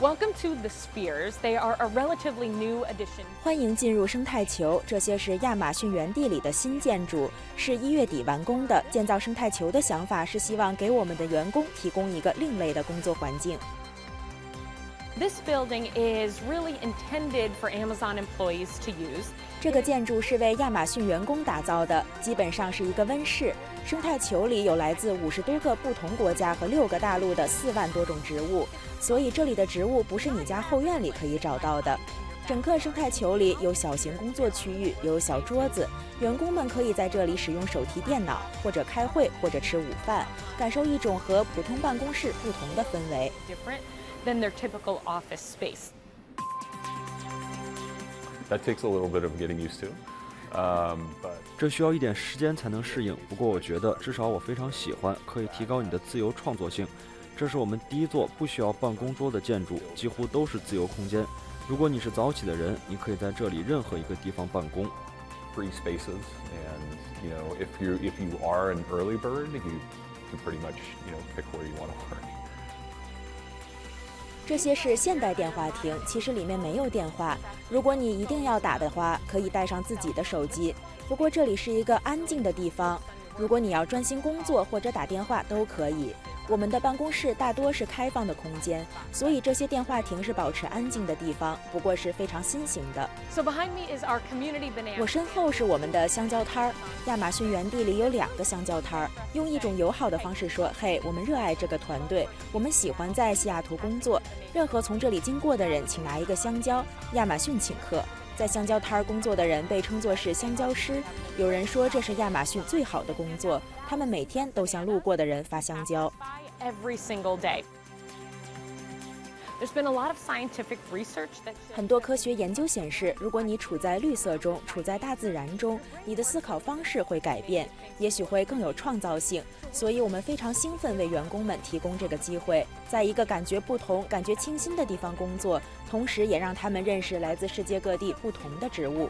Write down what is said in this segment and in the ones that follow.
welcome to the spheres they are a relatively new addition 欢迎进入生态球这些是亚马逊园地里的新建筑是一月底完工的。建造生态球的想法是希望给我们的员工提供一个另类的工作环境。This building is really intended for Amazon employees to use. 这个建筑是为亚马逊员工打造的，基本上是一个温室。生态球里有来自五十多个不同国家和六个大陆的四万多种植物，所以这里的植物不是你家后院里可以找到的。整个生态球里有小型工作区域，有小桌子，员工们可以在这里使用手提电脑，或者开会，或者吃午饭，感受一种和普通办公室不同的氛围。than their typical office space. That takes a little bit of getting used to. Um, but 这需要一点时间才能适应。不过我觉得，至少我非常喜欢，可以提高你的自由创作性。这是我们第一座不需要办公桌的建筑，几乎都是自由空间。如果你是早起的人，你可以在这里任何一个地方办公。Free spaces, and you know, if you if you are an early bird, you can pretty much you know pick where you want to work. 这些是现代电话亭，其实里面没有电话。如果你一定要打的话，可以带上自己的手机。不过这里是一个安静的地方，如果你要专心工作或者打电话都可以。我们的办公室大多是开放的空间，所以这些电话亭是保持安静的地方，不过是非常新型的。So behind me is our community banana. 我身后是我们的香蕉摊儿。亚马逊园地里有两个香蕉摊儿，用一种友好的方式说：“嘿，我们热爱这个团队，我们喜欢在西雅图工作。任何从这里经过的人，请拿一个香蕉。亚马逊请客。”在香蕉摊儿工作的人被称作是香蕉师。有人说这是亚马逊最好的工作，他们每天都向路过的人发香蕉。Every single day. 很多科学研究显示，如果你处在绿色中，处在大自然中，你的思考方式会改变，也许会更有创造性。所以我们非常兴奋为员工们提供这个机会，在一个感觉不同、感觉清新的地方工作，同时也让他们认识来自世界各地不同的植物。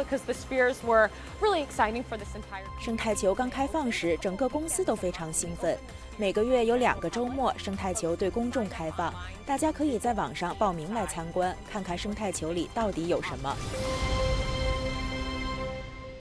Because the spheres were really exciting for this entire 生态球刚开放时，整个公司都非常兴奋。每个月有两个周末，生态球对公众开放，大家可以在网上报名来参观，看看生态球里到底有什么。